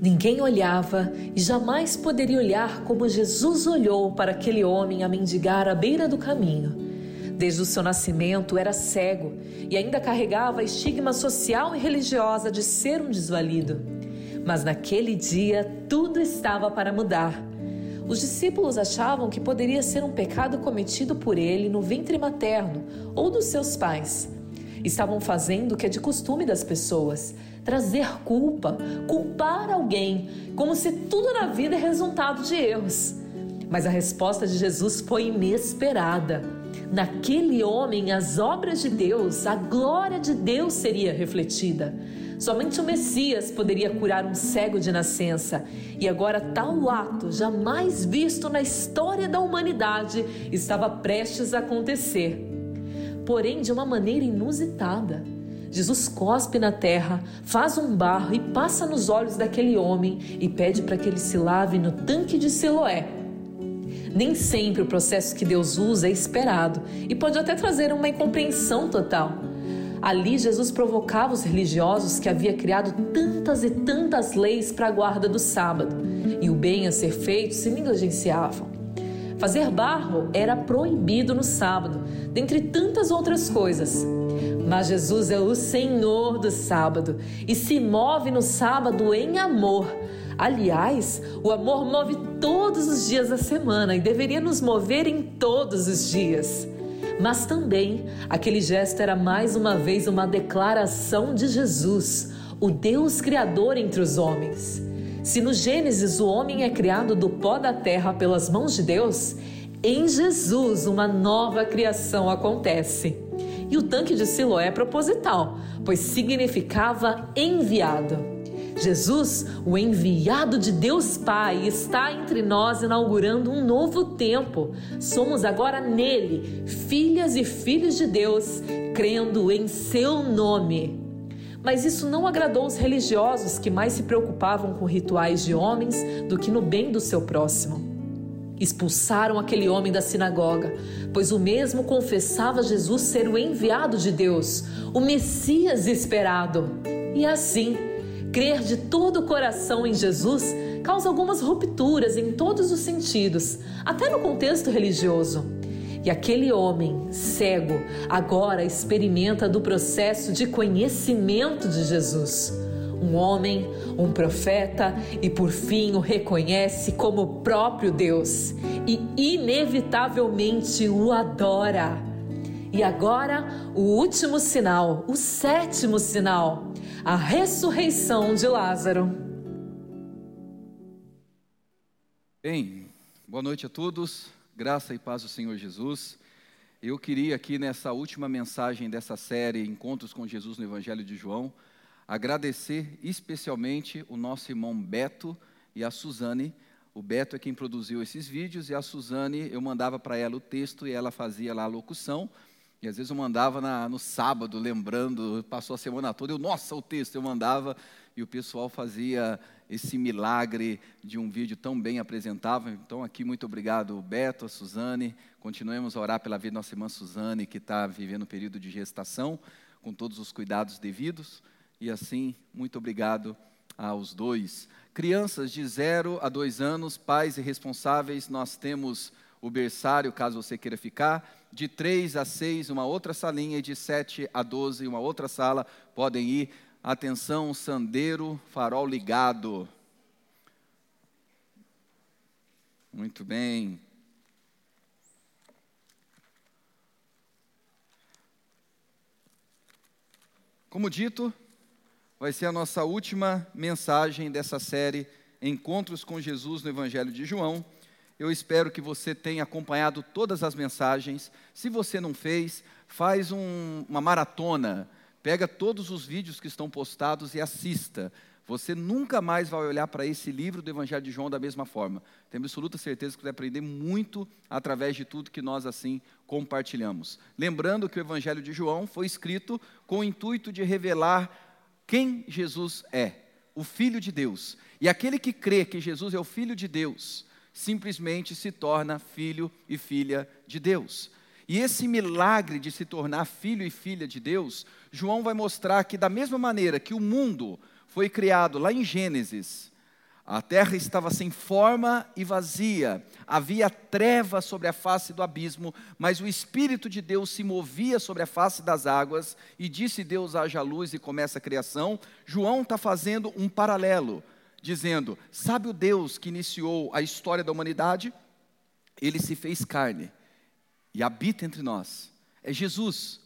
Ninguém olhava e jamais poderia olhar como Jesus olhou para aquele homem a mendigar à beira do caminho. Desde o seu nascimento era cego e ainda carregava a estigma social e religiosa de ser um desvalido. Mas naquele dia tudo estava para mudar. Os discípulos achavam que poderia ser um pecado cometido por ele no ventre materno ou dos seus pais. Estavam fazendo o que é de costume das pessoas, trazer culpa, culpar alguém, como se tudo na vida é resultado de erros. Mas a resposta de Jesus foi inesperada. Naquele homem, as obras de Deus, a glória de Deus seria refletida. Somente o Messias poderia curar um cego de nascença, e agora tal ato, jamais visto na história da humanidade, estava prestes a acontecer. Porém, de uma maneira inusitada. Jesus cospe na terra, faz um barro e passa nos olhos daquele homem e pede para que ele se lave no tanque de Siloé. Nem sempre o processo que Deus usa é esperado e pode até trazer uma incompreensão total. Ali, Jesus provocava os religiosos que havia criado tantas e tantas leis para a guarda do sábado, e o bem a ser feito se negligenciavam. Fazer barro era proibido no sábado, dentre tantas outras coisas. Mas Jesus é o Senhor do sábado e se move no sábado em amor. Aliás, o amor move todos os dias da semana e deveria nos mover em todos os dias. Mas também aquele gesto era mais uma vez uma declaração de Jesus, o Deus Criador entre os homens. Se no Gênesis o homem é criado do pó da terra pelas mãos de Deus, em Jesus uma nova criação acontece. E o tanque de Siloé é proposital, pois significava enviado. Jesus, o enviado de Deus Pai, está entre nós inaugurando um novo tempo. Somos agora nele, filhas e filhos de Deus, crendo em seu nome. Mas isso não agradou os religiosos que mais se preocupavam com rituais de homens do que no bem do seu próximo. Expulsaram aquele homem da sinagoga, pois o mesmo confessava Jesus ser o enviado de Deus, o Messias esperado. E assim, crer de todo o coração em Jesus causa algumas rupturas em todos os sentidos, até no contexto religioso. E aquele homem cego agora experimenta do processo de conhecimento de Jesus um homem, um profeta e por fim o reconhece como próprio Deus e inevitavelmente o adora. E agora, o último sinal, o sétimo sinal, a ressurreição de Lázaro. Bem, boa noite a todos, graça e paz do Senhor Jesus. Eu queria aqui nessa última mensagem dessa série Encontros com Jesus no Evangelho de João, agradecer especialmente o nosso irmão Beto e a Suzane. O Beto é quem produziu esses vídeos e a Suzane, eu mandava para ela o texto e ela fazia lá a locução. E às vezes eu mandava na, no sábado, lembrando, passou a semana toda, eu, nossa, o texto, eu mandava e o pessoal fazia esse milagre de um vídeo tão bem apresentável. Então, aqui, muito obrigado, Beto, a Suzane. Continuemos a orar pela vida da nossa irmã Suzane, que está vivendo um período de gestação, com todos os cuidados devidos. E assim, muito obrigado aos dois. Crianças de 0 a 2 anos, pais e responsáveis, nós temos o berçário, caso você queira ficar. De 3 a 6, uma outra salinha, e de 7 a 12, uma outra sala, podem ir. Atenção, sandeiro, farol ligado. Muito bem. Como dito, vai ser a nossa última mensagem dessa série Encontros com Jesus no Evangelho de João. Eu espero que você tenha acompanhado todas as mensagens. Se você não fez, faz um, uma maratona, pega todos os vídeos que estão postados e assista. Você nunca mais vai olhar para esse livro do Evangelho de João da mesma forma. Tenho absoluta certeza que vai aprender muito através de tudo que nós assim compartilhamos. Lembrando que o Evangelho de João foi escrito com o intuito de revelar quem Jesus é, o Filho de Deus. E aquele que crê que Jesus é o Filho de Deus, simplesmente se torna filho e filha de Deus. E esse milagre de se tornar filho e filha de Deus, João vai mostrar que, da mesma maneira que o mundo foi criado lá em Gênesis, A terra estava sem forma e vazia, havia treva sobre a face do abismo, mas o Espírito de Deus se movia sobre a face das águas, e disse Deus: haja luz e começa a criação. João está fazendo um paralelo, dizendo: sabe o Deus que iniciou a história da humanidade? Ele se fez carne e habita entre nós. É Jesus.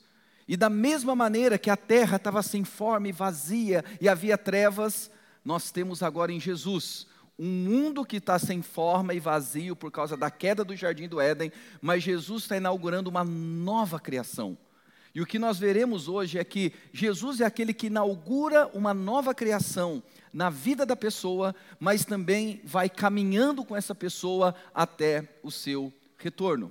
E da mesma maneira que a terra estava sem forma e vazia e havia trevas, nós temos agora em Jesus um mundo que está sem forma e vazio por causa da queda do jardim do Éden, mas Jesus está inaugurando uma nova criação. E o que nós veremos hoje é que Jesus é aquele que inaugura uma nova criação na vida da pessoa, mas também vai caminhando com essa pessoa até o seu retorno.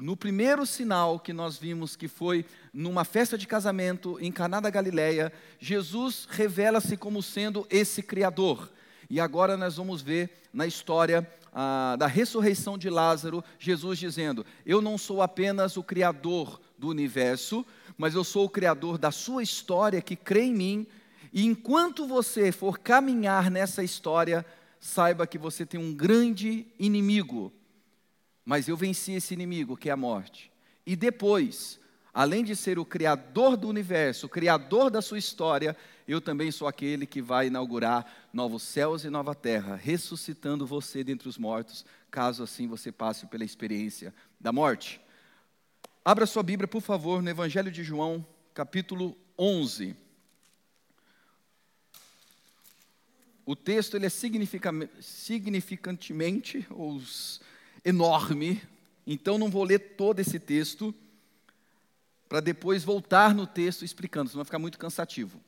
No primeiro sinal que nós vimos, que foi numa festa de casamento em Caná da Galileia, Jesus revela-se como sendo esse Criador. E agora nós vamos ver na história ah, da ressurreição de Lázaro, Jesus dizendo: Eu não sou apenas o Criador do universo, mas eu sou o Criador da sua história que crê em mim. E enquanto você for caminhar nessa história, saiba que você tem um grande inimigo, mas eu venci esse inimigo, que é a morte. E depois, além de ser o criador do universo, o criador da sua história, eu também sou aquele que vai inaugurar novos céus e nova terra, ressuscitando você dentre os mortos, caso assim você passe pela experiência da morte. Abra sua Bíblia, por favor, no Evangelho de João, capítulo 11. O texto ele é significantemente, ou enorme, então não vou ler todo esse texto, para depois voltar no texto explicando, senão vai ficar muito cansativo.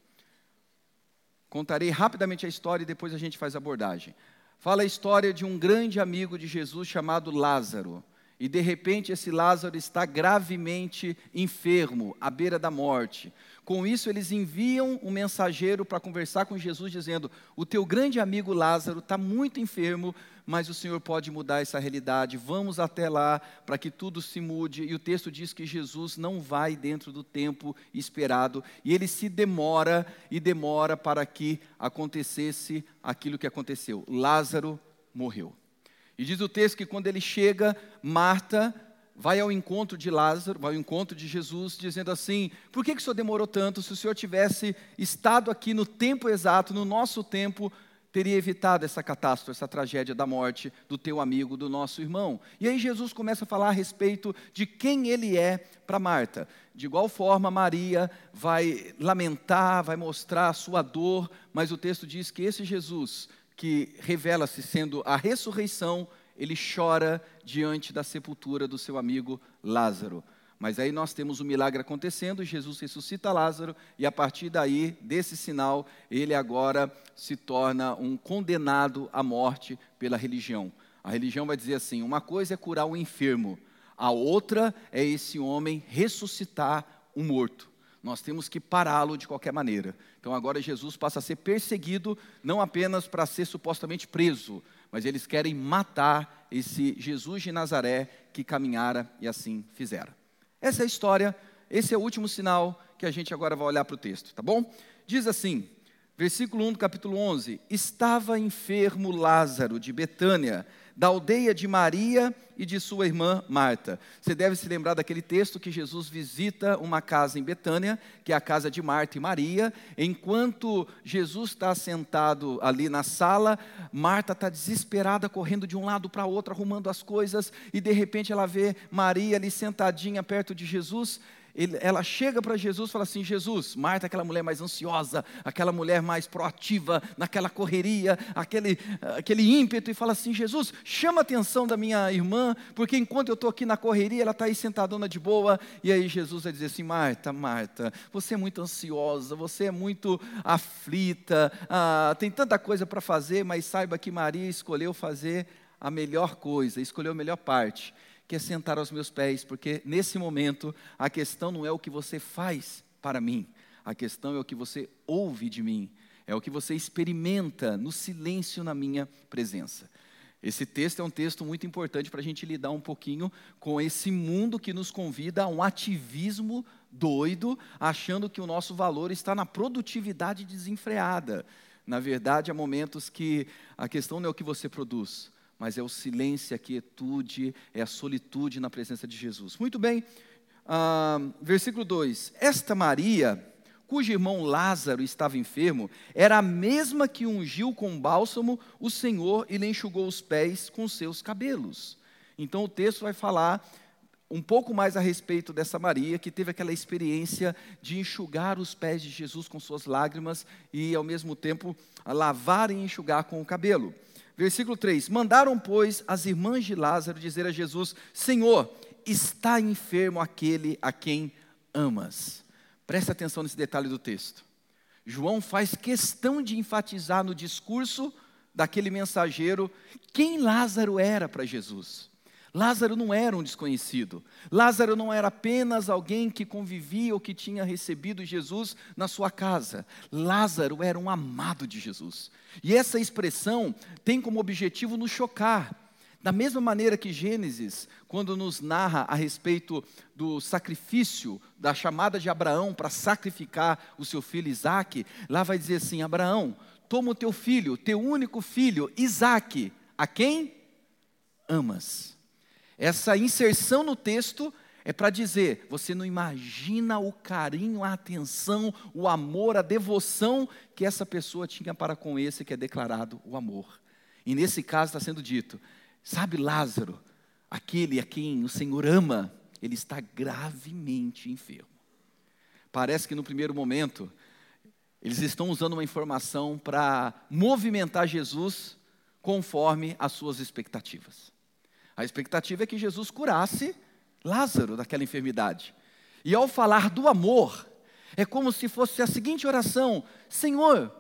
Contarei rapidamente a história e depois a gente faz a abordagem. Fala a história de um grande amigo de Jesus chamado Lázaro. E de repente esse Lázaro está gravemente enfermo, à beira da morte. Com isso, eles enviam um mensageiro para conversar com Jesus, dizendo: O teu grande amigo Lázaro está muito enfermo, mas o Senhor pode mudar essa realidade. Vamos até lá para que tudo se mude. E o texto diz que Jesus não vai dentro do tempo esperado e ele se demora e demora para que acontecesse aquilo que aconteceu. Lázaro morreu. E diz o texto que quando ele chega, Marta vai ao encontro de Lázaro, vai ao encontro de Jesus, dizendo assim: por que, que o senhor demorou tanto? Se o senhor tivesse estado aqui no tempo exato, no nosso tempo, teria evitado essa catástrofe, essa tragédia da morte do teu amigo, do nosso irmão. E aí Jesus começa a falar a respeito de quem ele é para Marta. De igual forma, Maria vai lamentar, vai mostrar a sua dor, mas o texto diz que esse Jesus, que revela-se sendo a ressurreição, ele chora diante da sepultura do seu amigo Lázaro. Mas aí nós temos o um milagre acontecendo, Jesus ressuscita Lázaro, e a partir daí, desse sinal, ele agora se torna um condenado à morte pela religião. A religião vai dizer assim: uma coisa é curar o enfermo, a outra é esse homem ressuscitar o morto. Nós temos que pará-lo de qualquer maneira. Então agora Jesus passa a ser perseguido, não apenas para ser supostamente preso, mas eles querem matar esse Jesus de Nazaré que caminhara e assim fizera. Essa é a história, esse é o último sinal que a gente agora vai olhar para o texto, tá bom? Diz assim, versículo 1 do capítulo 11: Estava enfermo Lázaro de Betânia, da aldeia de Maria e de sua irmã Marta. Você deve se lembrar daquele texto que Jesus visita uma casa em Betânia, que é a casa de Marta e Maria. Enquanto Jesus está sentado ali na sala, Marta está desesperada, correndo de um lado para outro, arrumando as coisas, e de repente ela vê Maria ali sentadinha perto de Jesus ele, ela chega para Jesus e fala assim: Jesus, Marta, aquela mulher mais ansiosa, aquela mulher mais proativa, naquela correria, aquele, aquele ímpeto, e fala assim: Jesus, chama a atenção da minha irmã, porque enquanto eu estou aqui na correria, ela está aí sentadona de boa. E aí Jesus vai dizer assim: Marta, Marta, você é muito ansiosa, você é muito aflita, ah, tem tanta coisa para fazer, mas saiba que Maria escolheu fazer a melhor coisa, escolheu a melhor parte que é sentar aos meus pés, porque nesse momento a questão não é o que você faz para mim, a questão é o que você ouve de mim, é o que você experimenta no silêncio na minha presença. Esse texto é um texto muito importante para a gente lidar um pouquinho com esse mundo que nos convida a um ativismo doido, achando que o nosso valor está na produtividade desenfreada. Na verdade, há momentos que a questão não é o que você produz, mas é o silêncio, a quietude, é a solitude na presença de Jesus. Muito bem, ah, versículo 2: Esta Maria, cujo irmão Lázaro estava enfermo, era a mesma que ungiu com bálsamo o Senhor e lhe enxugou os pés com seus cabelos. Então o texto vai falar um pouco mais a respeito dessa Maria, que teve aquela experiência de enxugar os pés de Jesus com suas lágrimas e, ao mesmo tempo, lavar e enxugar com o cabelo. Versículo 3: Mandaram, pois, as irmãs de Lázaro dizer a Jesus: Senhor, está enfermo aquele a quem amas. Preste atenção nesse detalhe do texto. João faz questão de enfatizar no discurso daquele mensageiro quem Lázaro era para Jesus. Lázaro não era um desconhecido. Lázaro não era apenas alguém que convivia ou que tinha recebido Jesus na sua casa. Lázaro era um amado de Jesus. E essa expressão tem como objetivo nos chocar. Da mesma maneira que Gênesis, quando nos narra a respeito do sacrifício, da chamada de Abraão para sacrificar o seu filho Isaque, lá vai dizer assim: Abraão, toma o teu filho, teu único filho, Isaque, a quem amas. Essa inserção no texto é para dizer: você não imagina o carinho, a atenção, o amor, a devoção que essa pessoa tinha para com esse que é declarado o amor. E nesse caso está sendo dito: sabe Lázaro, aquele a quem o Senhor ama, ele está gravemente enfermo. Parece que no primeiro momento, eles estão usando uma informação para movimentar Jesus conforme as suas expectativas. A expectativa é que Jesus curasse Lázaro daquela enfermidade. E ao falar do amor, é como se fosse a seguinte oração: Senhor,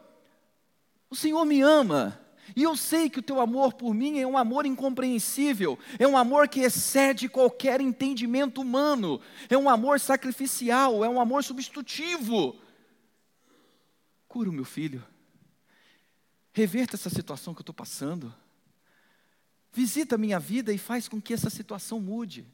o Senhor me ama, e eu sei que o teu amor por mim é um amor incompreensível, é um amor que excede qualquer entendimento humano, é um amor sacrificial, é um amor substitutivo. Cura o meu filho, reverta essa situação que eu estou passando. Visita a minha vida e faz com que essa situação mude.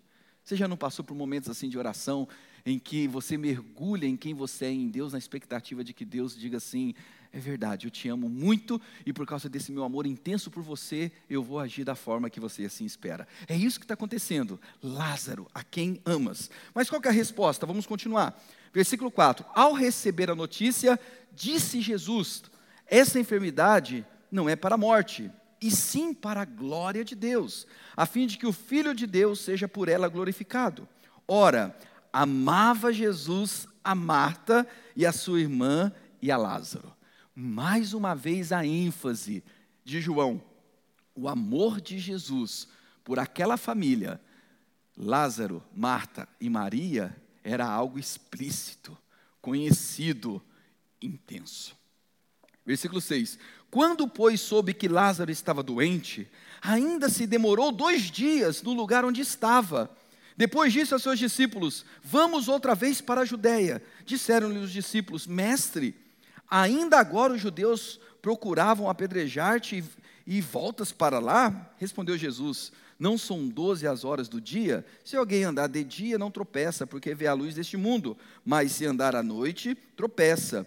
Você já não passou por momentos assim de oração em que você mergulha em quem você é em Deus, na expectativa de que Deus diga assim: é verdade, eu te amo muito e por causa desse meu amor intenso por você, eu vou agir da forma que você assim espera. É isso que está acontecendo. Lázaro, a quem amas. Mas qual é a resposta? Vamos continuar. Versículo 4: Ao receber a notícia, disse Jesus: Essa enfermidade não é para a morte e sim para a glória de Deus, a fim de que o Filho de Deus seja por ela glorificado. Ora, amava Jesus a Marta e a sua irmã e a Lázaro. Mais uma vez a ênfase de João, o amor de Jesus por aquela família, Lázaro, Marta e Maria, era algo explícito, conhecido, intenso. Versículo 6: quando, pois, soube que Lázaro estava doente, ainda se demorou dois dias no lugar onde estava. Depois disse aos seus discípulos: Vamos outra vez para a Judéia. Disseram-lhe os discípulos: Mestre, ainda agora os judeus procuravam apedrejar-te e, e voltas para lá? Respondeu Jesus: Não são doze as horas do dia? Se alguém andar de dia, não tropeça, porque vê a luz deste mundo, mas se andar à noite, tropeça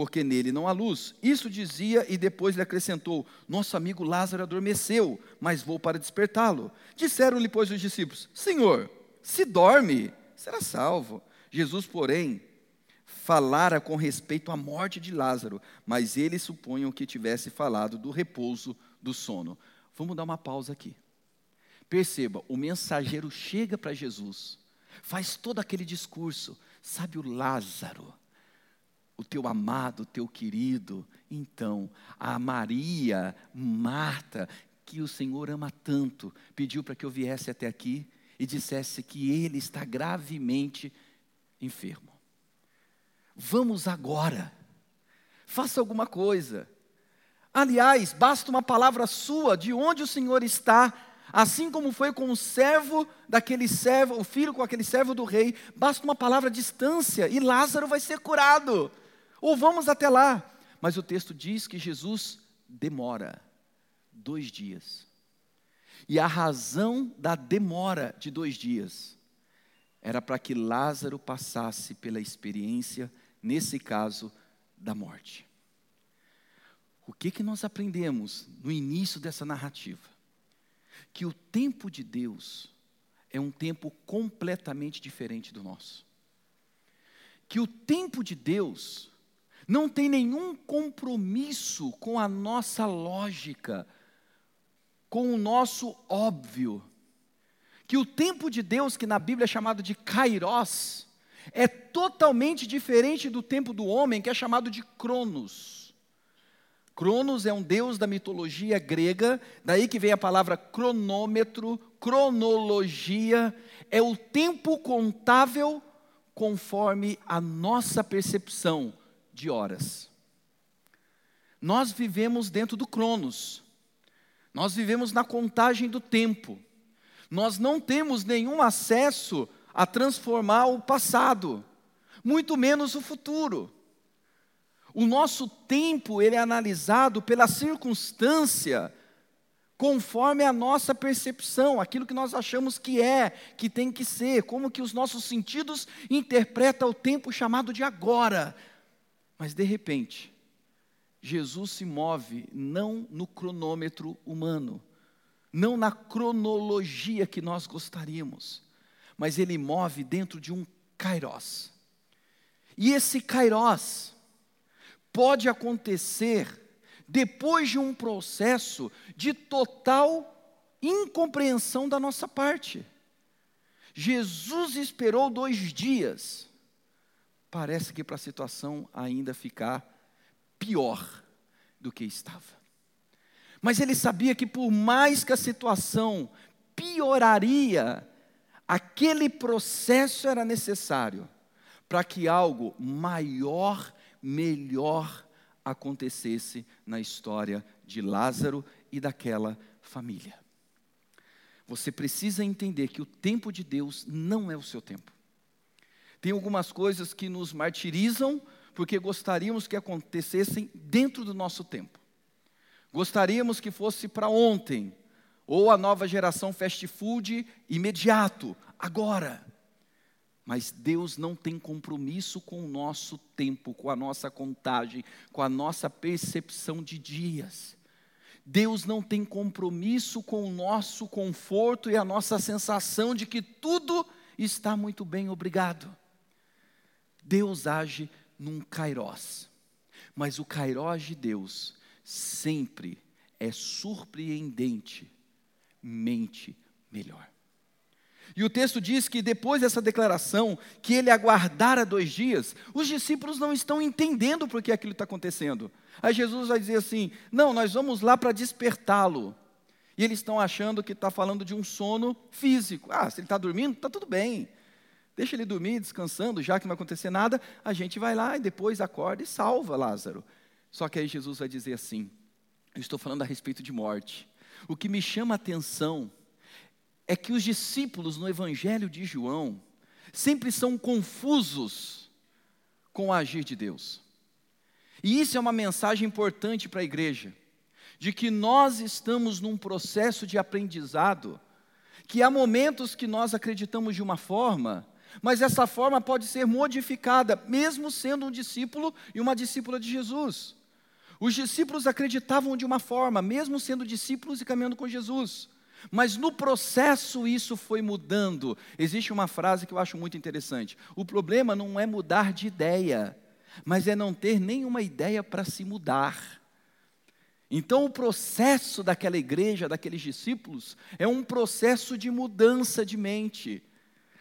porque nele não há luz. Isso dizia e depois lhe acrescentou: Nosso amigo Lázaro adormeceu, mas vou para despertá-lo. Disseram-lhe, pois, os discípulos: Senhor, se dorme, será salvo. Jesus, porém, falara com respeito à morte de Lázaro, mas eles supunham que tivesse falado do repouso do sono. Vamos dar uma pausa aqui. Perceba, o mensageiro chega para Jesus, faz todo aquele discurso, sabe o Lázaro o teu amado, o teu querido. Então, a Maria, Marta, que o Senhor ama tanto, pediu para que eu viesse até aqui e dissesse que ele está gravemente enfermo. Vamos agora, faça alguma coisa. Aliás, basta uma palavra sua de onde o Senhor está, assim como foi com o servo daquele servo, o filho com aquele servo do rei, basta uma palavra à distância e Lázaro vai ser curado. Ou vamos até lá. Mas o texto diz que Jesus demora dois dias. E a razão da demora de dois dias era para que Lázaro passasse pela experiência, nesse caso, da morte. O que, que nós aprendemos no início dessa narrativa? Que o tempo de Deus é um tempo completamente diferente do nosso. Que o tempo de Deus não tem nenhum compromisso com a nossa lógica, com o nosso óbvio. Que o tempo de Deus, que na Bíblia é chamado de kairos, é totalmente diferente do tempo do homem, que é chamado de cronos. Cronos é um deus da mitologia grega, daí que vem a palavra cronômetro, cronologia, é o tempo contável conforme a nossa percepção de horas. Nós vivemos dentro do Cronos, nós vivemos na contagem do tempo, nós não temos nenhum acesso a transformar o passado, muito menos o futuro. O nosso tempo ele é analisado pela circunstância conforme a nossa percepção, aquilo que nós achamos que é, que tem que ser, como que os nossos sentidos interpretam o tempo chamado de agora. Mas de repente, Jesus se move não no cronômetro humano, não na cronologia que nós gostaríamos, mas ele move dentro de um kairos. E esse kairos pode acontecer depois de um processo de total incompreensão da nossa parte. Jesus esperou dois dias. Parece que para a situação ainda ficar pior do que estava. Mas ele sabia que por mais que a situação pioraria, aquele processo era necessário para que algo maior, melhor acontecesse na história de Lázaro e daquela família. Você precisa entender que o tempo de Deus não é o seu tempo. Tem algumas coisas que nos martirizam porque gostaríamos que acontecessem dentro do nosso tempo. Gostaríamos que fosse para ontem, ou a nova geração fast food imediato, agora. Mas Deus não tem compromisso com o nosso tempo, com a nossa contagem, com a nossa percepção de dias. Deus não tem compromisso com o nosso conforto e a nossa sensação de que tudo está muito bem, obrigado. Deus age num kairós, mas o kairós de Deus sempre é surpreendentemente melhor. E o texto diz que depois dessa declaração, que ele aguardara dois dias, os discípulos não estão entendendo por que aquilo está acontecendo. Aí Jesus vai dizer assim: não, nós vamos lá para despertá-lo. E eles estão achando que está falando de um sono físico. Ah, se ele está dormindo, está tudo bem. Deixa ele dormir, descansando, já que não vai acontecer nada, a gente vai lá e depois acorda e salva Lázaro. Só que aí Jesus vai dizer assim: eu estou falando a respeito de morte. O que me chama a atenção é que os discípulos no Evangelho de João sempre são confusos com o agir de Deus. E isso é uma mensagem importante para a igreja, de que nós estamos num processo de aprendizado, que há momentos que nós acreditamos de uma forma, mas essa forma pode ser modificada, mesmo sendo um discípulo e uma discípula de Jesus. Os discípulos acreditavam de uma forma, mesmo sendo discípulos e caminhando com Jesus. Mas no processo isso foi mudando. Existe uma frase que eu acho muito interessante: o problema não é mudar de ideia, mas é não ter nenhuma ideia para se mudar. Então, o processo daquela igreja, daqueles discípulos, é um processo de mudança de mente.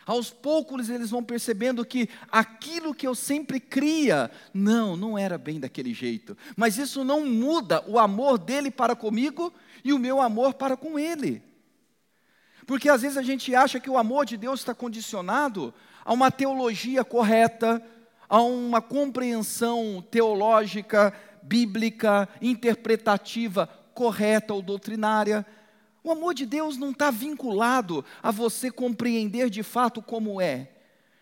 Aos poucos eles vão percebendo que aquilo que eu sempre cria, não, não era bem daquele jeito. Mas isso não muda o amor dele para comigo e o meu amor para com ele. Porque às vezes a gente acha que o amor de Deus está condicionado a uma teologia correta, a uma compreensão teológica, bíblica, interpretativa correta ou doutrinária. O amor de Deus não está vinculado a você compreender de fato como é,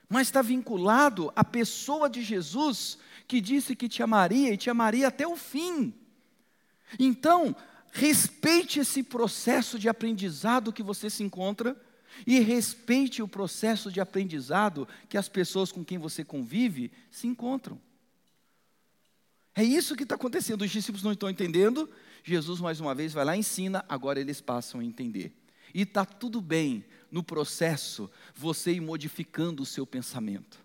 mas está vinculado à pessoa de Jesus que disse que te amaria e te amaria até o fim. Então, Respeite esse processo de aprendizado que você se encontra e respeite o processo de aprendizado que as pessoas com quem você convive se encontram. É isso que está acontecendo. Os discípulos não estão entendendo. Jesus, mais uma vez, vai lá e ensina. Agora eles passam a entender. E está tudo bem no processo você ir modificando o seu pensamento.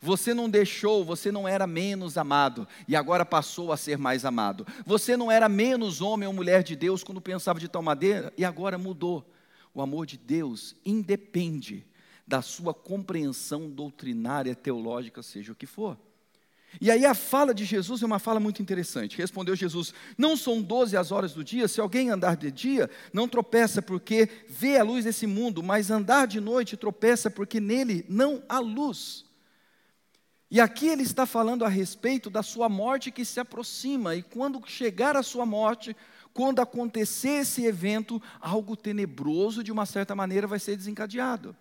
Você não deixou, você não era menos amado e agora passou a ser mais amado. Você não era menos homem ou mulher de Deus quando pensava de tal maneira e agora mudou. O amor de Deus independe da sua compreensão doutrinária, teológica, seja o que for. E aí a fala de Jesus é uma fala muito interessante. Respondeu Jesus: Não são doze as horas do dia, se alguém andar de dia, não tropeça porque vê a luz desse mundo, mas andar de noite tropeça porque nele não há luz. E aqui ele está falando a respeito da sua morte que se aproxima, e quando chegar a sua morte, quando acontecer esse evento, algo tenebroso de uma certa maneira vai ser desencadeado.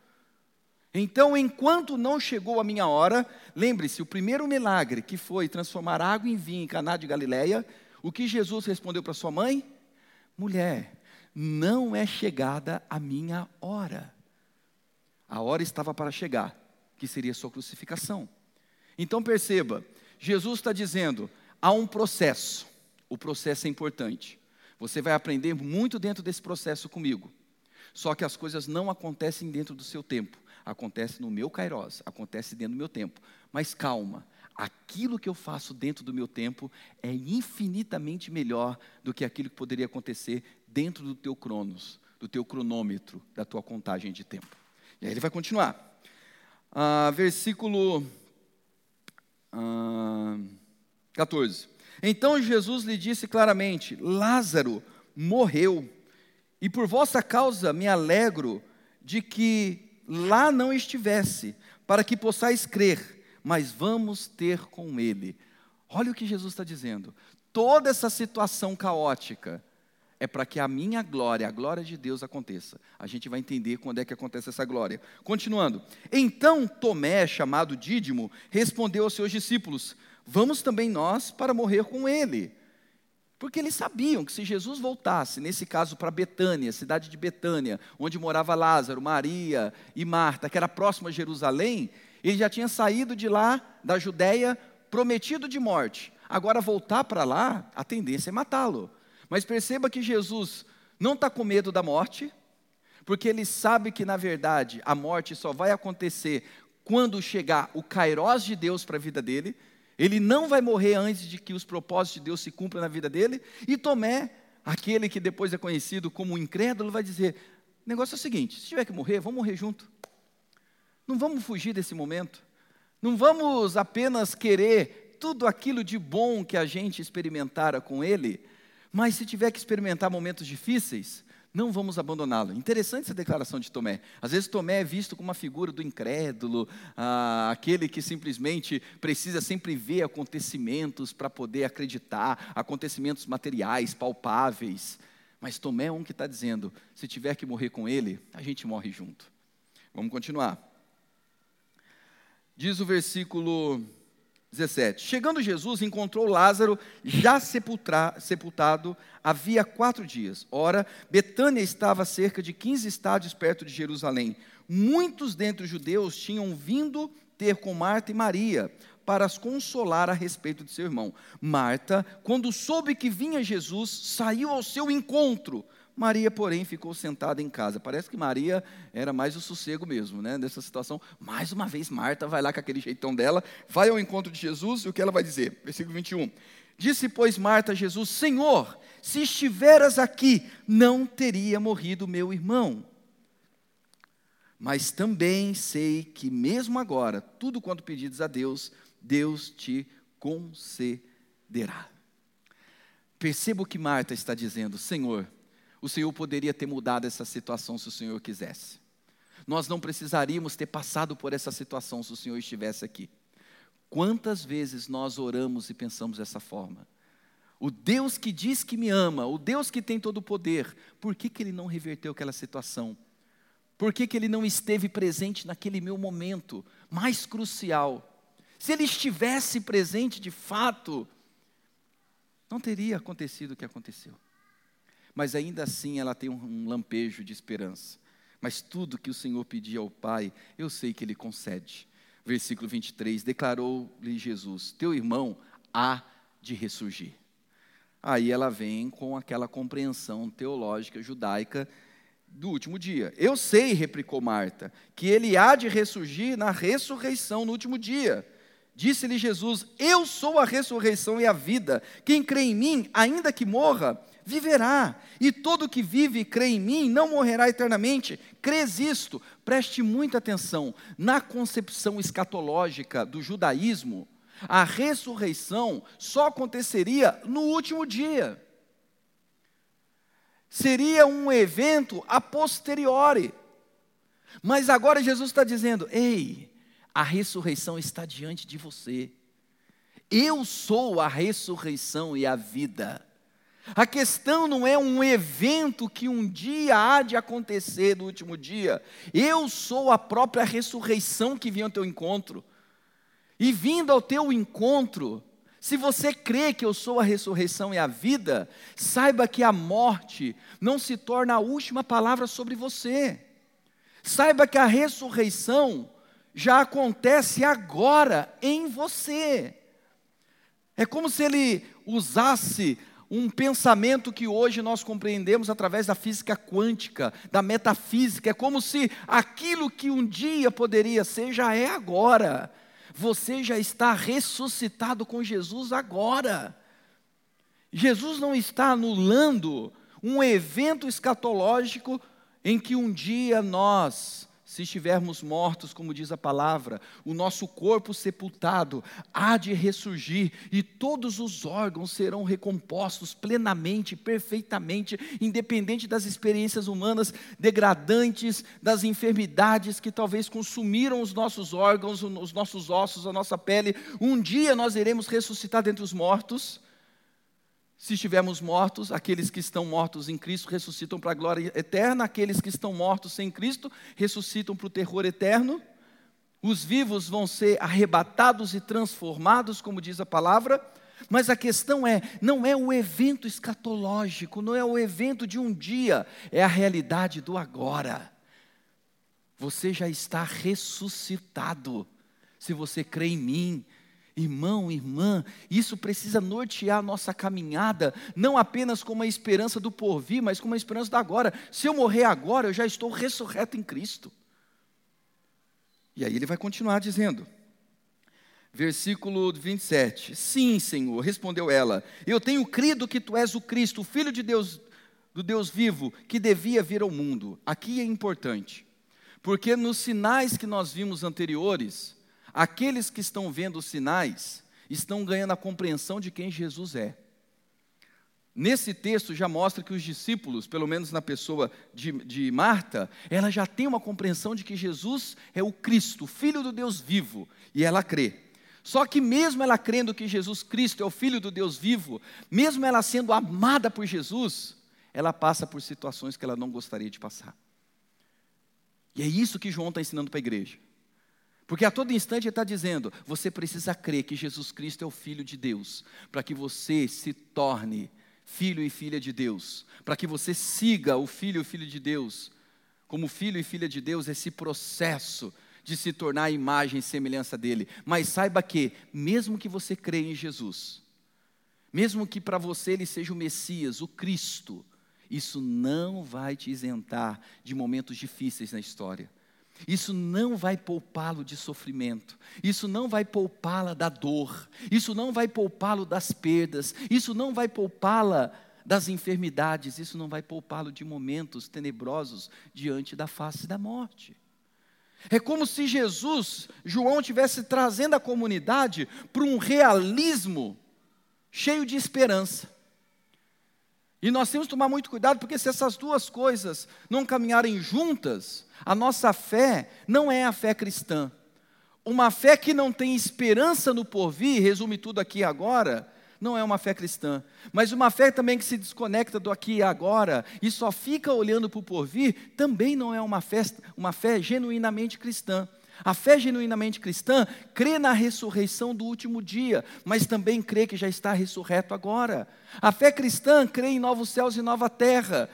Então, enquanto não chegou a minha hora, lembre-se, o primeiro milagre que foi transformar água em vinho em Caná de Galileia, o que Jesus respondeu para sua mãe? Mulher, não é chegada a minha hora. A hora estava para chegar, que seria sua crucificação. Então perceba, Jesus está dizendo: há um processo, o processo é importante. Você vai aprender muito dentro desse processo comigo. Só que as coisas não acontecem dentro do seu tempo acontece no meu kairos, acontece dentro do meu tempo. Mas calma, aquilo que eu faço dentro do meu tempo é infinitamente melhor do que aquilo que poderia acontecer dentro do teu cronos, do teu cronômetro, da tua contagem de tempo. E aí ele vai continuar. Ah, versículo ah, 14. Então Jesus lhe disse claramente: Lázaro morreu, e por vossa causa me alegro de que lá não estivesse, para que possais crer, mas vamos ter com ele. Olha o que Jesus está dizendo. Toda essa situação caótica é para que a minha glória, a glória de Deus aconteça. A gente vai entender quando é que acontece essa glória. Continuando. Então Tomé, chamado Dídimo, respondeu aos seus discípulos: Vamos também nós para morrer com ele. Porque eles sabiam que se Jesus voltasse, nesse caso para Betânia, cidade de Betânia, onde morava Lázaro, Maria e Marta, que era próximo a Jerusalém, ele já tinha saído de lá, da Judéia, prometido de morte. Agora voltar para lá, a tendência é matá-lo. Mas perceba que Jesus não está com medo da morte, porque ele sabe que, na verdade, a morte só vai acontecer quando chegar o kairós de Deus para a vida dele, ele não vai morrer antes de que os propósitos de Deus se cumpram na vida dele. E Tomé, aquele que depois é conhecido como incrédulo, vai dizer: o negócio é o seguinte: se tiver que morrer, vamos morrer junto. Não vamos fugir desse momento. Não vamos apenas querer tudo aquilo de bom que a gente experimentara com ele, mas se tiver que experimentar momentos difíceis, não vamos abandoná-lo. Interessante essa declaração de Tomé. Às vezes Tomé é visto como uma figura do incrédulo, ah, aquele que simplesmente precisa sempre ver acontecimentos para poder acreditar, acontecimentos materiais, palpáveis. Mas Tomé é um que está dizendo: se tiver que morrer com ele, a gente morre junto. Vamos continuar. Diz o versículo 17. Chegando Jesus, encontrou Lázaro já sepultado havia quatro dias. Ora, Betânia estava cerca de 15 estádios perto de Jerusalém. Muitos dentre os judeus tinham vindo ter com Marta e Maria para as consolar a respeito de seu irmão. Marta, quando soube que vinha Jesus, saiu ao seu encontro Maria, porém, ficou sentada em casa. Parece que Maria era mais o sossego mesmo, né? Nessa situação. Mais uma vez, Marta vai lá com aquele jeitão dela, vai ao encontro de Jesus e o que ela vai dizer? Versículo 21. Disse, pois, Marta a Jesus: Senhor, se estiveras aqui, não teria morrido meu irmão. Mas também sei que, mesmo agora, tudo quanto pedides a Deus, Deus te concederá. Perceba o que Marta está dizendo: Senhor, o Senhor poderia ter mudado essa situação se o Senhor quisesse. Nós não precisaríamos ter passado por essa situação se o Senhor estivesse aqui. Quantas vezes nós oramos e pensamos dessa forma? O Deus que diz que me ama, o Deus que tem todo o poder, por que, que Ele não reverteu aquela situação? Por que, que Ele não esteve presente naquele meu momento mais crucial? Se Ele estivesse presente de fato, não teria acontecido o que aconteceu mas ainda assim ela tem um lampejo de esperança. Mas tudo que o Senhor pedia ao Pai, eu sei que Ele concede. Versículo 23: Declarou-lhe Jesus: Teu irmão há de ressurgir. Aí ela vem com aquela compreensão teológica judaica do último dia. Eu sei, replicou Marta, que ele há de ressurgir na ressurreição no último dia. Disse-lhe Jesus: Eu sou a ressurreição e a vida. Quem crê em mim, ainda que morra, viverá. E todo que vive e crê em mim não morrerá eternamente. Crês isto? Preste muita atenção. Na concepção escatológica do judaísmo, a ressurreição só aconteceria no último dia seria um evento a posteriori. Mas agora Jesus está dizendo: ei, a ressurreição está diante de você. Eu sou a ressurreição e a vida. A questão não é um evento que um dia há de acontecer no último dia. Eu sou a própria ressurreição que vem ao teu encontro. E vindo ao teu encontro, se você crê que eu sou a ressurreição e a vida, saiba que a morte não se torna a última palavra sobre você. Saiba que a ressurreição já acontece agora em você. É como se ele usasse um pensamento que hoje nós compreendemos através da física quântica, da metafísica. É como se aquilo que um dia poderia ser já é agora. Você já está ressuscitado com Jesus agora. Jesus não está anulando um evento escatológico em que um dia nós se estivermos mortos, como diz a palavra, o nosso corpo sepultado há de ressurgir e todos os órgãos serão recompostos plenamente, perfeitamente, independente das experiências humanas degradantes, das enfermidades que talvez consumiram os nossos órgãos, os nossos ossos, a nossa pele. Um dia nós iremos ressuscitar dentre os mortos se estivermos mortos, aqueles que estão mortos em Cristo ressuscitam para a glória eterna, aqueles que estão mortos sem Cristo ressuscitam para o terror eterno. Os vivos vão ser arrebatados e transformados, como diz a palavra. Mas a questão é, não é o evento escatológico, não é o evento de um dia, é a realidade do agora. Você já está ressuscitado. Se você crê em mim, Irmão, irmã, isso precisa nortear a nossa caminhada, não apenas com uma esperança do porvir, mas com uma esperança do agora. Se eu morrer agora, eu já estou ressurreto em Cristo. E aí ele vai continuar dizendo, versículo 27. Sim, Senhor, respondeu ela, eu tenho crido que tu és o Cristo, o Filho de Deus, do Deus vivo, que devia vir ao mundo. Aqui é importante, porque nos sinais que nós vimos anteriores, Aqueles que estão vendo os sinais estão ganhando a compreensão de quem Jesus é. Nesse texto já mostra que os discípulos, pelo menos na pessoa de, de, Marta, ela já tem uma compreensão de que Jesus é o Cristo, o Filho do Deus vivo, e ela crê. Só que mesmo ela crendo que Jesus Cristo é o Filho do Deus vivo, mesmo ela sendo amada por Jesus, ela passa por situações que ela não gostaria de passar. E é isso que João está ensinando para a igreja. Porque a todo instante ele está dizendo: você precisa crer que Jesus Cristo é o Filho de Deus, para que você se torne filho e filha de Deus, para que você siga o Filho e filho de Deus, como filho e filha de Deus, esse processo de se tornar a imagem e semelhança dele. Mas saiba que, mesmo que você creia em Jesus, mesmo que para você ele seja o Messias, o Cristo, isso não vai te isentar de momentos difíceis na história isso não vai poupá-lo de sofrimento, isso não vai poupá-la da dor, isso não vai poupá-lo das perdas, isso não vai poupá-la das enfermidades, isso não vai poupá-lo de momentos tenebrosos diante da face da morte. É como se Jesus, João, tivesse trazendo a comunidade para um realismo cheio de esperança. E nós temos que tomar muito cuidado, porque se essas duas coisas não caminharem juntas, a nossa fé não é a fé cristã. Uma fé que não tem esperança no porvir, resume tudo aqui agora, não é uma fé cristã. Mas uma fé também que se desconecta do aqui e agora e só fica olhando para o porvir, também não é uma fé, uma fé genuinamente cristã. A fé genuinamente cristã crê na ressurreição do último dia, mas também crê que já está ressurreto agora. A fé cristã crê em novos céus e nova terra.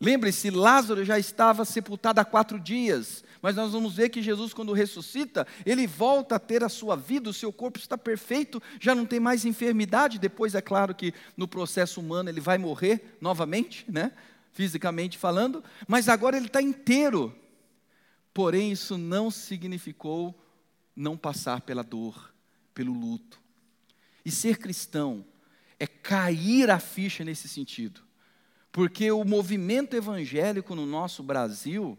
Lembre-se, Lázaro já estava sepultado há quatro dias, mas nós vamos ver que Jesus, quando ressuscita, ele volta a ter a sua vida, o seu corpo está perfeito, já não tem mais enfermidade. Depois, é claro que no processo humano ele vai morrer novamente, né? fisicamente falando, mas agora ele está inteiro. Porém, isso não significou não passar pela dor, pelo luto. E ser cristão é cair a ficha nesse sentido porque o movimento evangélico no nosso Brasil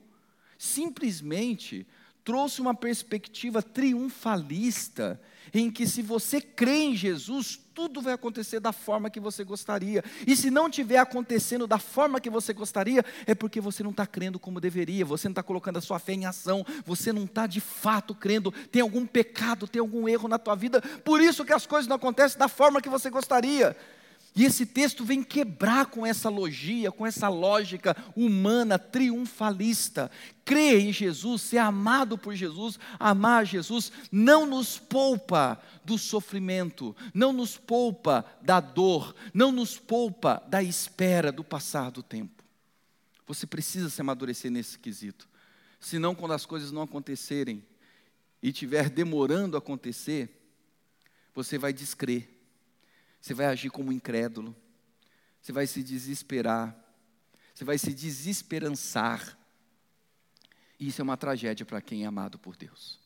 simplesmente trouxe uma perspectiva triunfalista, em que se você crê em Jesus, tudo vai acontecer da forma que você gostaria. E se não estiver acontecendo da forma que você gostaria, é porque você não está crendo como deveria, você não está colocando a sua fé em ação, você não está de fato crendo, tem algum pecado, tem algum erro na tua vida, por isso que as coisas não acontecem da forma que você gostaria. E esse texto vem quebrar com essa logia, com essa lógica humana triunfalista. Crer em Jesus, ser amado por Jesus, amar Jesus, não nos poupa do sofrimento, não nos poupa da dor, não nos poupa da espera do passar do tempo. Você precisa se amadurecer nesse quesito. Senão, quando as coisas não acontecerem e estiver demorando a acontecer, você vai descrer você vai agir como incrédulo, você vai se desesperar, você vai se desesperançar. E isso é uma tragédia para quem é amado por Deus.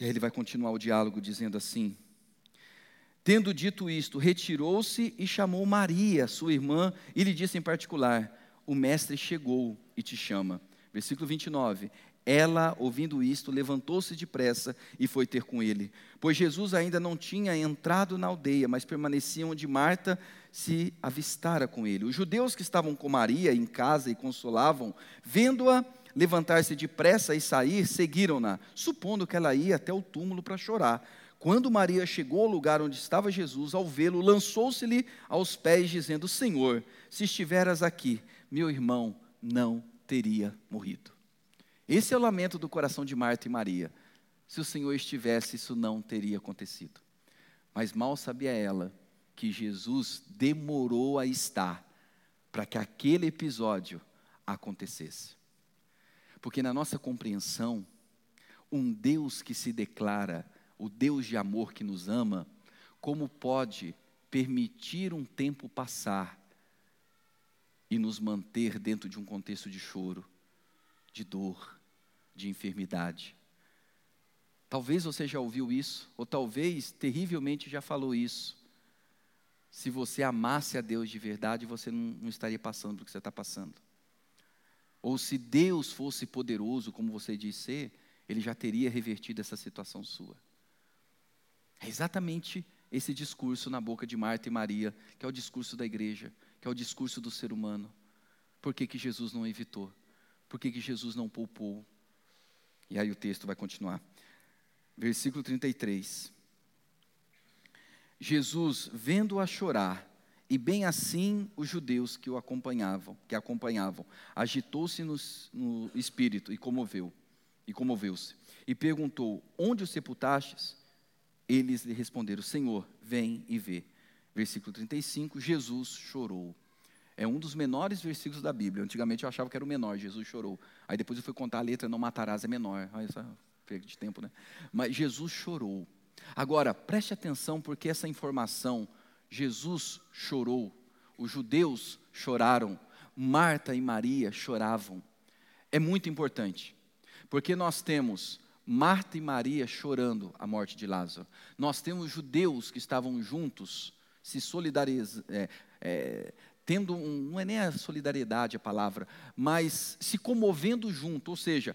E aí ele vai continuar o diálogo dizendo assim: Tendo dito isto, retirou-se e chamou Maria, sua irmã, e lhe disse em particular: O mestre chegou e te chama. Versículo 29. Ela, ouvindo isto, levantou-se depressa e foi ter com ele, pois Jesus ainda não tinha entrado na aldeia, mas permanecia onde Marta se avistara com ele. Os judeus que estavam com Maria em casa e consolavam, vendo-a levantar-se depressa e sair, seguiram-na, supondo que ela ia até o túmulo para chorar. Quando Maria chegou ao lugar onde estava Jesus, ao vê-lo, lançou-se-lhe aos pés, dizendo: Senhor, se estiveras aqui, meu irmão não teria morrido. Esse é o lamento do coração de Marta e Maria. Se o Senhor estivesse, isso não teria acontecido. Mas mal sabia ela que Jesus demorou a estar para que aquele episódio acontecesse. Porque na nossa compreensão, um Deus que se declara o Deus de amor que nos ama, como pode permitir um tempo passar e nos manter dentro de um contexto de choro, de dor, de enfermidade. Talvez você já ouviu isso, ou talvez terrivelmente já falou isso. Se você amasse a Deus de verdade, você não, não estaria passando pelo que você está passando. Ou se Deus fosse poderoso, como você diz ser, Ele já teria revertido essa situação sua. É exatamente esse discurso na boca de Marta e Maria, que é o discurso da igreja, que é o discurso do ser humano. Por que, que Jesus não evitou? Por que, que Jesus não poupou? E aí o texto vai continuar. Versículo 33. Jesus, vendo-a chorar, e bem assim os judeus que o acompanhavam, que acompanhavam, agitou-se no, no, espírito e comoveu, e comoveu-se, e perguntou: Onde o sepultastes? Eles lhe responderam: Senhor, vem e vê. Versículo 35, Jesus chorou. É um dos menores versículos da Bíblia. Antigamente eu achava que era o menor, Jesus chorou. Aí depois eu fui contar a letra, não matarás é menor. Aí essa perda de tempo, né? Mas Jesus chorou. Agora, preste atenção, porque essa informação, Jesus chorou, os judeus choraram, Marta e Maria choravam. É muito importante, porque nós temos Marta e Maria chorando a morte de Lázaro. Nós temos judeus que estavam juntos, se solidarizando, é, é, tendo um, não é nem a solidariedade a palavra, mas se comovendo junto, ou seja,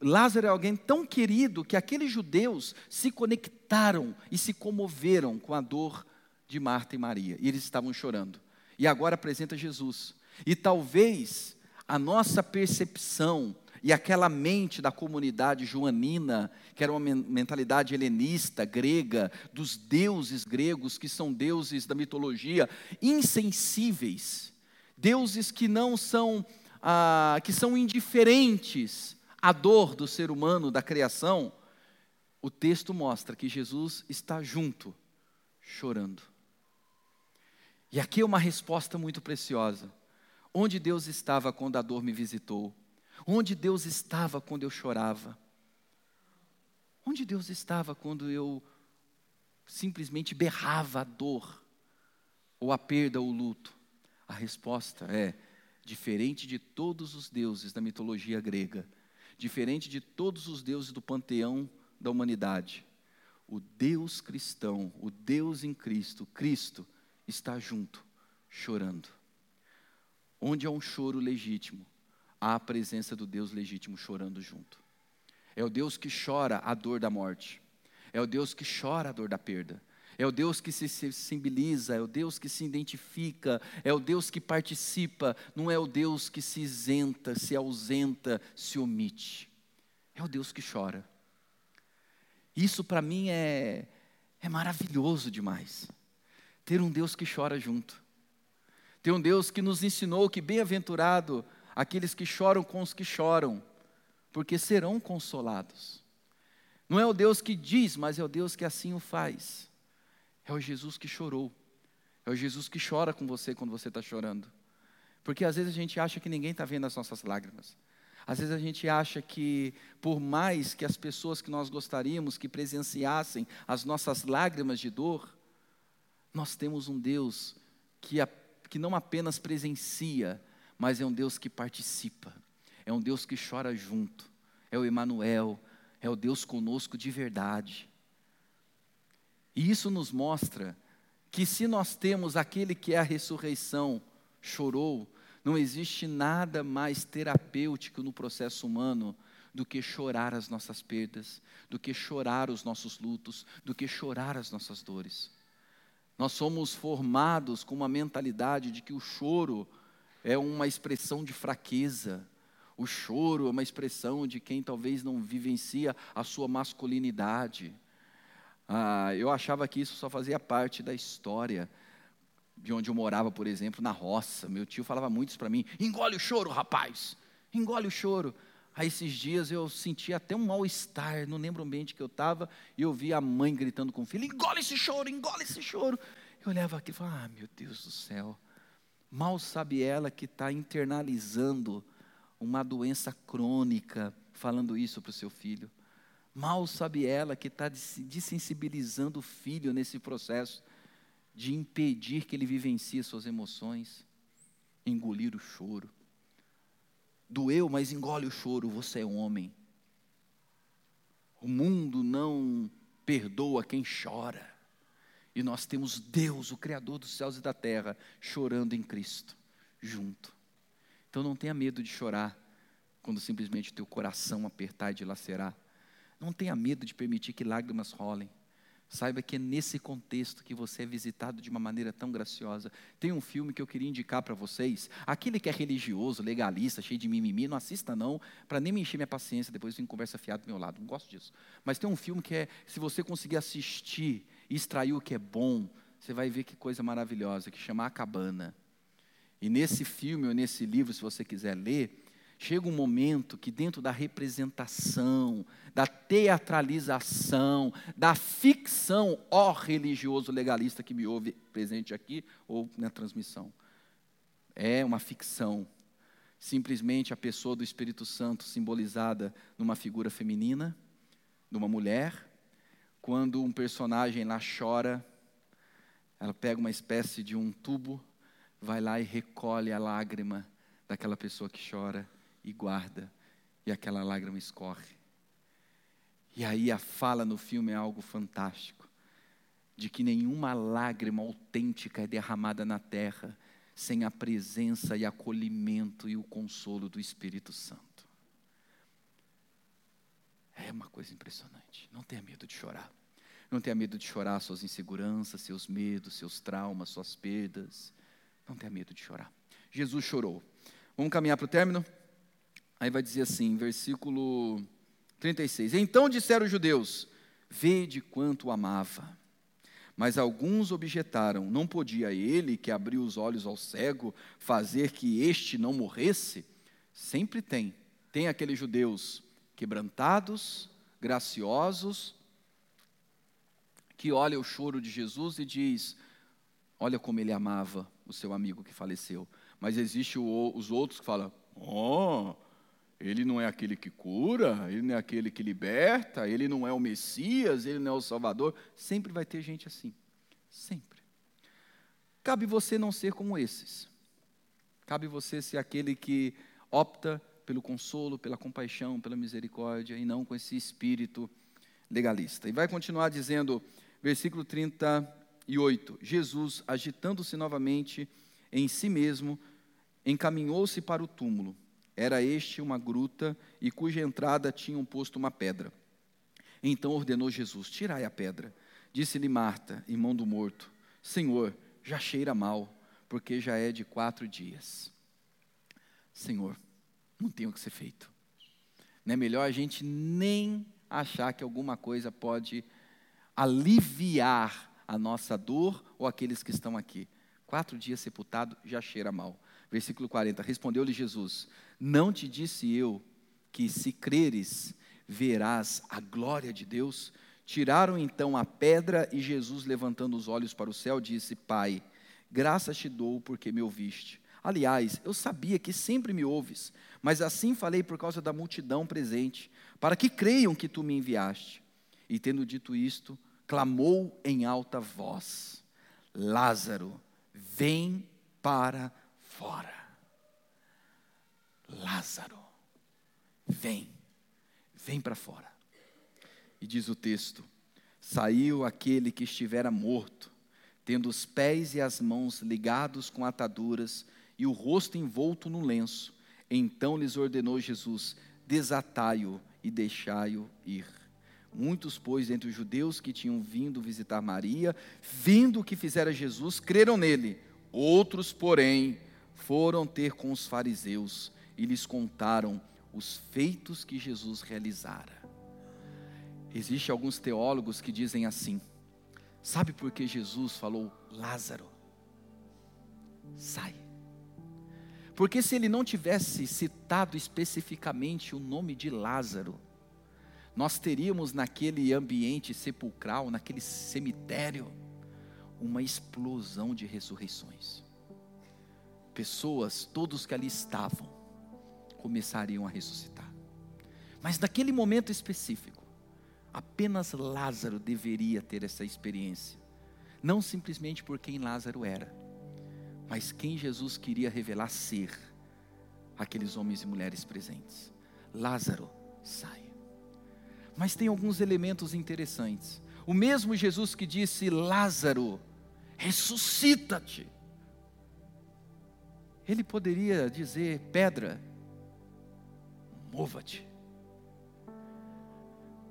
Lázaro é alguém tão querido que aqueles judeus se conectaram e se comoveram com a dor de Marta e Maria, e eles estavam chorando. E agora apresenta Jesus. E talvez a nossa percepção e aquela mente da comunidade joanina, que era uma mentalidade helenista, grega, dos deuses gregos, que são deuses da mitologia, insensíveis, deuses que não são, ah, que são indiferentes à dor do ser humano, da criação, o texto mostra que Jesus está junto, chorando. E aqui é uma resposta muito preciosa. Onde Deus estava quando a dor me visitou? Onde Deus estava quando eu chorava? Onde Deus estava quando eu simplesmente berrava a dor, ou a perda, ou o luto? A resposta é: diferente de todos os deuses da mitologia grega, diferente de todos os deuses do panteão da humanidade, o Deus cristão, o Deus em Cristo, Cristo, está junto, chorando. Onde há um choro legítimo, há a presença do Deus legítimo chorando junto. É o Deus que chora a dor da morte. É o Deus que chora a dor da perda. É o Deus que se sensibiliza, é o Deus que se identifica, é o Deus que participa, não é o Deus que se isenta, se ausenta, se omite. É o Deus que chora. Isso para mim é, é maravilhoso demais. Ter um Deus que chora junto. Ter um Deus que nos ensinou que bem-aventurado aqueles que choram com os que choram porque serão consolados. Não é o Deus que diz, mas é o Deus que assim o faz. É o Jesus que chorou. É o Jesus que chora com você quando você está chorando. Porque às vezes a gente acha que ninguém está vendo as nossas lágrimas. Às vezes a gente acha que, por mais que as pessoas que nós gostaríamos que presenciassem as nossas lágrimas de dor, nós temos um Deus que, a, que não apenas presencia, mas é um Deus que participa. É um Deus que chora junto. É o Emanuel, é o Deus conosco de verdade. E isso nos mostra que se nós temos aquele que é a ressurreição, chorou, não existe nada mais terapêutico no processo humano do que chorar as nossas perdas, do que chorar os nossos lutos, do que chorar as nossas dores. Nós somos formados com uma mentalidade de que o choro é uma expressão de fraqueza, o choro é uma expressão de quem talvez não vivencia a sua masculinidade. Ah, eu achava que isso só fazia parte da história de onde eu morava, por exemplo, na roça. Meu tio falava muito isso para mim: engole o choro, rapaz, engole o choro. Aí esses dias eu senti até um mal-estar, não lembro o ambiente que eu estava, e eu vi a mãe gritando com o filho: engole esse choro, engole esse choro. Eu olhava aqui e falava: ah, meu Deus do céu. Mal sabe ela que está internalizando uma doença crônica, falando isso para o seu filho. Mal sabe ela que está desensibilizando o filho nesse processo de impedir que ele vivencie suas emoções, engolir o choro. Doeu, mas engole o choro, você é homem. O mundo não perdoa quem chora. E nós temos Deus, o Criador dos céus e da terra, chorando em Cristo, junto. Então não tenha medo de chorar quando simplesmente teu coração apertar e dilacerar. Não tenha medo de permitir que lágrimas rolem. Saiba que é nesse contexto que você é visitado de uma maneira tão graciosa. Tem um filme que eu queria indicar para vocês. Aquele que é religioso, legalista, cheio de mimimi, não assista não, para nem me encher minha paciência, depois vem conversa fiada do meu lado. Não gosto disso. Mas tem um filme que é, se você conseguir assistir e extrair o que é bom, você vai ver que coisa maravilhosa, que chama A Cabana. E nesse filme ou nesse livro, se você quiser ler, chega um momento que dentro da representação, da teatralização, da ficção, ó religioso legalista que me ouve presente aqui ou na transmissão, é uma ficção. Simplesmente a pessoa do Espírito Santo simbolizada numa figura feminina, numa mulher, quando um personagem lá chora, ela pega uma espécie de um tubo vai lá e recolhe a lágrima daquela pessoa que chora e guarda, e aquela lágrima escorre. E aí a fala no filme é algo fantástico, de que nenhuma lágrima autêntica é derramada na terra sem a presença e acolhimento e o consolo do Espírito Santo. É uma coisa impressionante. Não tenha medo de chorar. Não tenha medo de chorar suas inseguranças, seus medos, seus traumas, suas perdas. Não tenha medo de chorar. Jesus chorou. Vamos caminhar para o término? Aí vai dizer assim, versículo 36. Então disseram os judeus: Vede quanto amava. Mas alguns objetaram: Não podia ele, que abriu os olhos ao cego, fazer que este não morresse? Sempre tem. Tem aqueles judeus quebrantados, graciosos, que olha o choro de Jesus e diz: Olha como ele amava o seu amigo que faleceu. Mas existe o, os outros que falam: oh, ele não é aquele que cura, ele não é aquele que liberta, ele não é o Messias, ele não é o Salvador. Sempre vai ter gente assim. Sempre. Cabe você não ser como esses. Cabe você ser aquele que opta pelo consolo, pela compaixão, pela misericórdia e não com esse espírito legalista. E vai continuar dizendo, versículo 38, Jesus, agitando-se novamente em si mesmo, encaminhou-se para o túmulo. Era este uma gruta e cuja entrada tinham posto uma pedra. Então ordenou Jesus: Tirai a pedra. Disse-lhe Marta, irmão do morto: Senhor, já cheira mal, porque já é de quatro dias. Senhor, não tem o que ser feito. Não é melhor a gente nem achar que alguma coisa pode aliviar a nossa dor ou aqueles que estão aqui. Quatro dias sepultado já cheira mal. Versículo 40: Respondeu-lhe Jesus: Não te disse eu que se creres, verás a glória de Deus? Tiraram então a pedra e Jesus, levantando os olhos para o céu, disse: Pai, graças te dou porque me ouviste. Aliás, eu sabia que sempre me ouves, mas assim falei por causa da multidão presente, para que creiam que tu me enviaste. E tendo dito isto, clamou em alta voz: Lázaro, vem para fora. Lázaro, vem, vem para fora. E diz o texto: Saiu aquele que estivera morto, tendo os pés e as mãos ligados com ataduras e o rosto envolto no lenço. Então lhes ordenou Jesus: Desatai-o e deixai-o ir. Muitos, pois, entre os judeus que tinham vindo visitar Maria, vendo o que fizera Jesus, creram nele. Outros, porém, foram ter com os fariseus e lhes contaram os feitos que Jesus realizara. Existem alguns teólogos que dizem assim: sabe por que Jesus falou, Lázaro, sai? Porque se ele não tivesse citado especificamente o nome de Lázaro, nós teríamos naquele ambiente sepulcral, naquele cemitério, uma explosão de ressurreições. Pessoas, todos que ali estavam, começariam a ressuscitar. Mas naquele momento específico, apenas Lázaro deveria ter essa experiência. Não simplesmente por quem Lázaro era, mas quem Jesus queria revelar ser aqueles homens e mulheres presentes. Lázaro sai. Mas tem alguns elementos interessantes. O mesmo Jesus que disse: Lázaro, ressuscita-te. Ele poderia dizer: pedra, mova-te.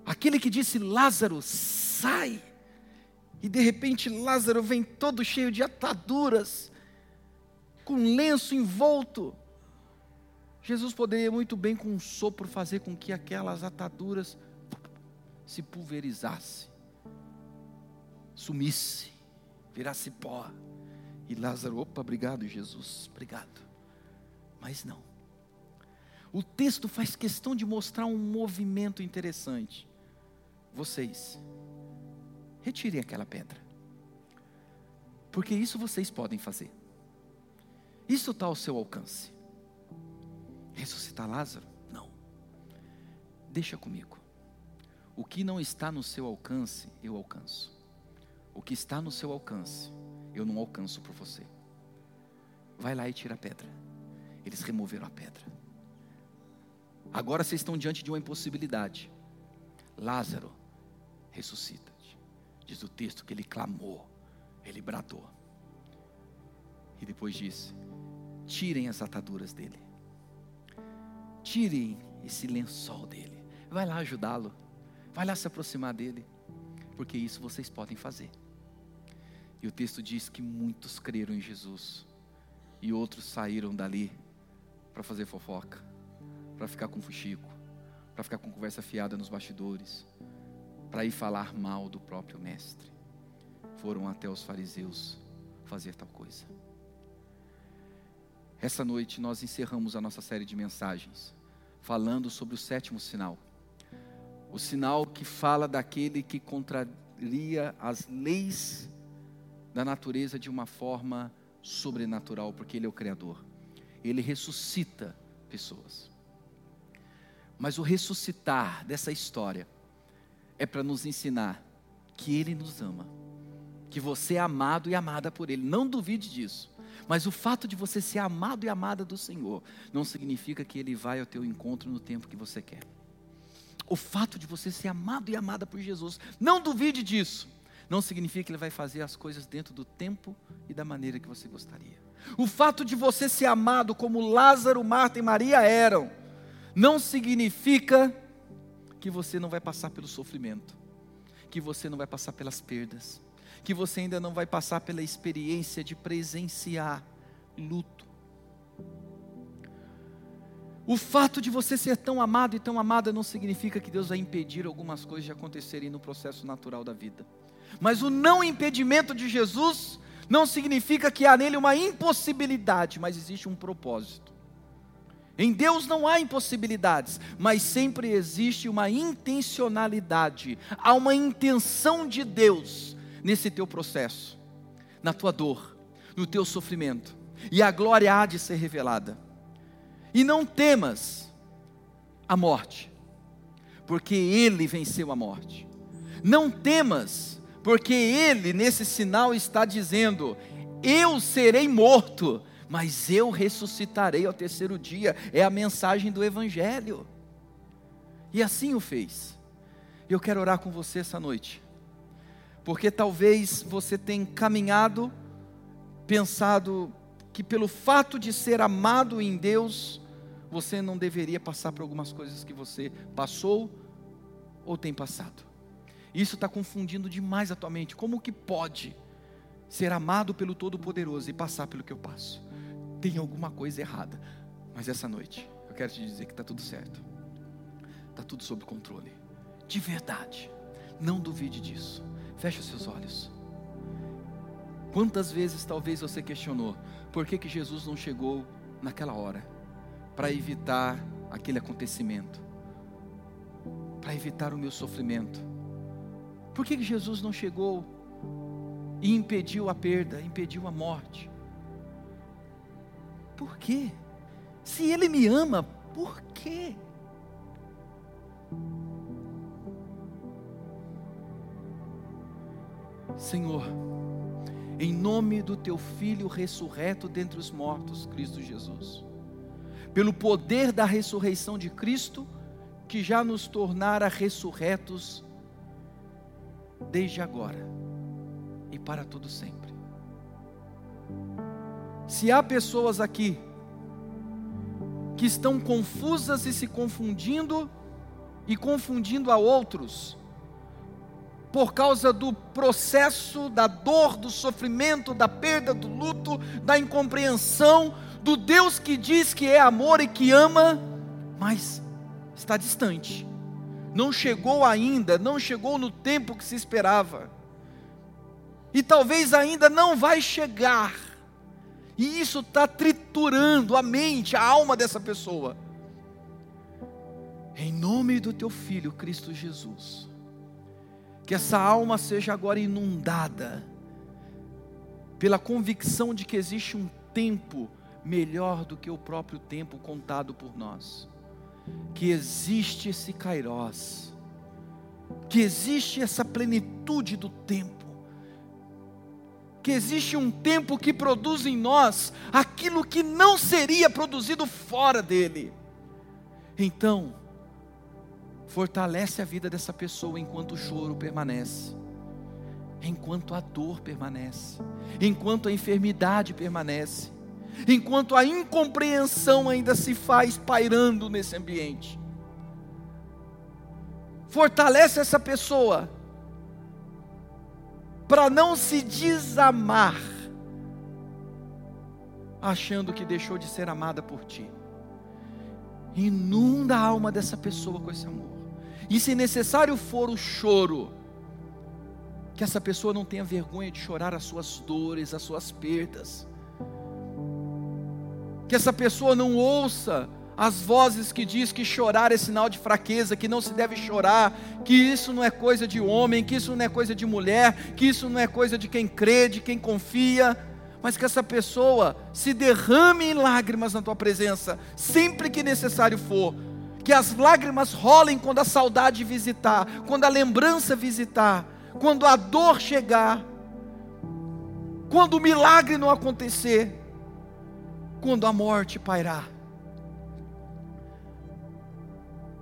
Aquele que disse: Lázaro, sai. E de repente Lázaro vem todo cheio de ataduras, com um lenço envolto. Jesus poderia muito bem, com um sopro, fazer com que aquelas ataduras se pulverizassem, sumisse, virasse pó. E Lázaro, opa, obrigado, Jesus, obrigado. Mas não. O texto faz questão de mostrar um movimento interessante. Vocês, retirem aquela pedra, porque isso vocês podem fazer. Isso está ao seu alcance. Ressuscitar Lázaro? Não. Deixa comigo. O que não está no seu alcance, eu alcanço. O que está no seu alcance, eu não alcanço por você. Vai lá e tira a pedra. Eles removeram a pedra. Agora vocês estão diante de uma impossibilidade. Lázaro, ressuscita-te. Diz o texto que ele clamou, ele bradou. E depois disse: tirem as ataduras dele, tirem esse lençol dele, vai lá ajudá-lo, vai lá se aproximar dele, porque isso vocês podem fazer. E o texto diz que muitos creram em Jesus, e outros saíram dali para fazer fofoca, para ficar com fuxico, para ficar com conversa fiada nos bastidores, para ir falar mal do próprio Mestre. Foram até os fariseus fazer tal coisa. Essa noite nós encerramos a nossa série de mensagens, falando sobre o sétimo sinal. O sinal que fala daquele que contraria as leis da natureza de uma forma sobrenatural, porque ele é o Criador. ele ressuscita pessoas. Mas o ressuscitar dessa história é para nos ensinar que Ele nos ama, que você é amado e amada por Ele. Não duvide disso. Mas o fato de você ser amado e amada do Senhor não significa que Ele vai ao teu encontro no tempo que você quer. O fato de você ser amado e amada por Jesus, não duvide disso. Não significa que Ele vai fazer as coisas dentro do tempo e da maneira que você gostaria. O fato de você ser amado como Lázaro, Marta e Maria eram, não significa que você não vai passar pelo sofrimento, que você não vai passar pelas perdas, que você ainda não vai passar pela experiência de presenciar luto. O fato de você ser tão amado e tão amada não significa que Deus vai impedir algumas coisas de acontecerem no processo natural da vida. Mas o não impedimento de Jesus não significa que há nele uma impossibilidade, mas existe um propósito. Em Deus não há impossibilidades, mas sempre existe uma intencionalidade, há uma intenção de Deus nesse teu processo, na tua dor, no teu sofrimento, e a glória há de ser revelada. E não temas a morte, porque Ele venceu a morte. Não temas, porque Ele, nesse sinal, está dizendo: Eu serei morto, mas eu ressuscitarei ao terceiro dia. É a mensagem do Evangelho. E assim o fez. Eu quero orar com você essa noite, porque talvez você tenha caminhado, pensado que pelo fato de ser amado em Deus, você não deveria passar por algumas coisas que você passou ou tem passado. Isso está confundindo demais a tua mente. Como que pode ser amado pelo Todo-Poderoso e passar pelo que eu passo? tem alguma coisa errada. Mas essa noite, eu quero te dizer que está tudo certo, está tudo sob controle, de verdade. Não duvide disso. Feche os seus olhos. Quantas vezes talvez você questionou por que, que Jesus não chegou naquela hora para evitar aquele acontecimento, para evitar o meu sofrimento? Por que, que Jesus não chegou e impediu a perda, impediu a morte? Por quê? Se Ele me ama, por quê? Senhor, em nome do Teu Filho ressurreto dentre os mortos, Cristo Jesus, pelo poder da ressurreição de Cristo, que já nos tornara ressurretos desde agora e para todo sempre. Se há pessoas aqui que estão confusas e se confundindo e confundindo a outros, por causa do processo da dor, do sofrimento, da perda, do luto, da incompreensão, do Deus que diz que é amor e que ama, mas está distante, não chegou ainda, não chegou no tempo que se esperava, e talvez ainda não vai chegar. E isso está triturando a mente, a alma dessa pessoa. Em nome do teu filho Cristo Jesus, que essa alma seja agora inundada pela convicção de que existe um tempo melhor do que o próprio tempo contado por nós. Que existe esse kairós, que existe essa plenitude do tempo que existe um tempo que produz em nós aquilo que não seria produzido fora dele. Então, fortalece a vida dessa pessoa enquanto o choro permanece, enquanto a dor permanece, enquanto a enfermidade permanece, enquanto a incompreensão ainda se faz pairando nesse ambiente. Fortalece essa pessoa para não se desamar, achando que deixou de ser amada por ti. Inunda a alma dessa pessoa com esse amor. E se necessário for o choro, que essa pessoa não tenha vergonha de chorar as suas dores, as suas perdas. Que essa pessoa não ouça as vozes que diz que chorar é sinal de fraqueza, que não se deve chorar, que isso não é coisa de homem, que isso não é coisa de mulher, que isso não é coisa de quem crê, de quem confia. mas que essa pessoa se derrame em lágrimas na tua presença, sempre que necessário for. Que as lágrimas rolem quando a saudade visitar, quando a lembrança visitar, quando a dor chegar, quando o milagre não acontecer, quando a morte pairar.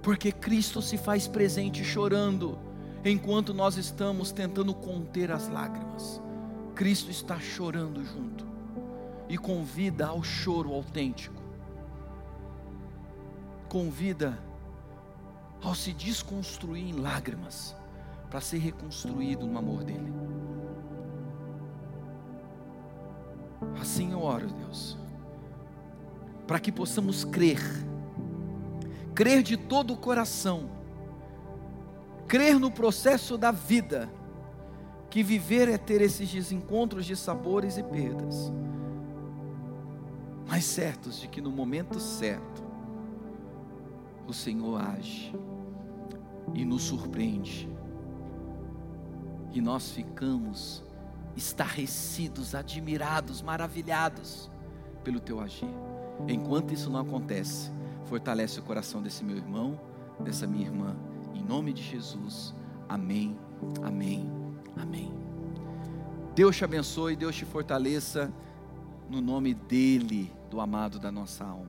Porque Cristo se faz presente chorando, enquanto nós estamos tentando conter as lágrimas. Cristo está chorando junto e convida ao choro autêntico. Convida ao se desconstruir em lágrimas para ser reconstruído no amor dele. Assim eu oro, Deus, para que possamos crer, crer de todo o coração, crer no processo da vida que viver é ter esses desencontros de sabores e perdas, mas certos de que no momento certo, o Senhor age e nos surpreende, e nós ficamos estarrecidos, admirados, maravilhados pelo teu agir. Enquanto isso não acontece, fortalece o coração desse meu irmão, dessa minha irmã, em nome de Jesus. Amém, amém Amém. Deus te abençoe, Deus te fortaleça, no nome dEle, do amado da nossa alma.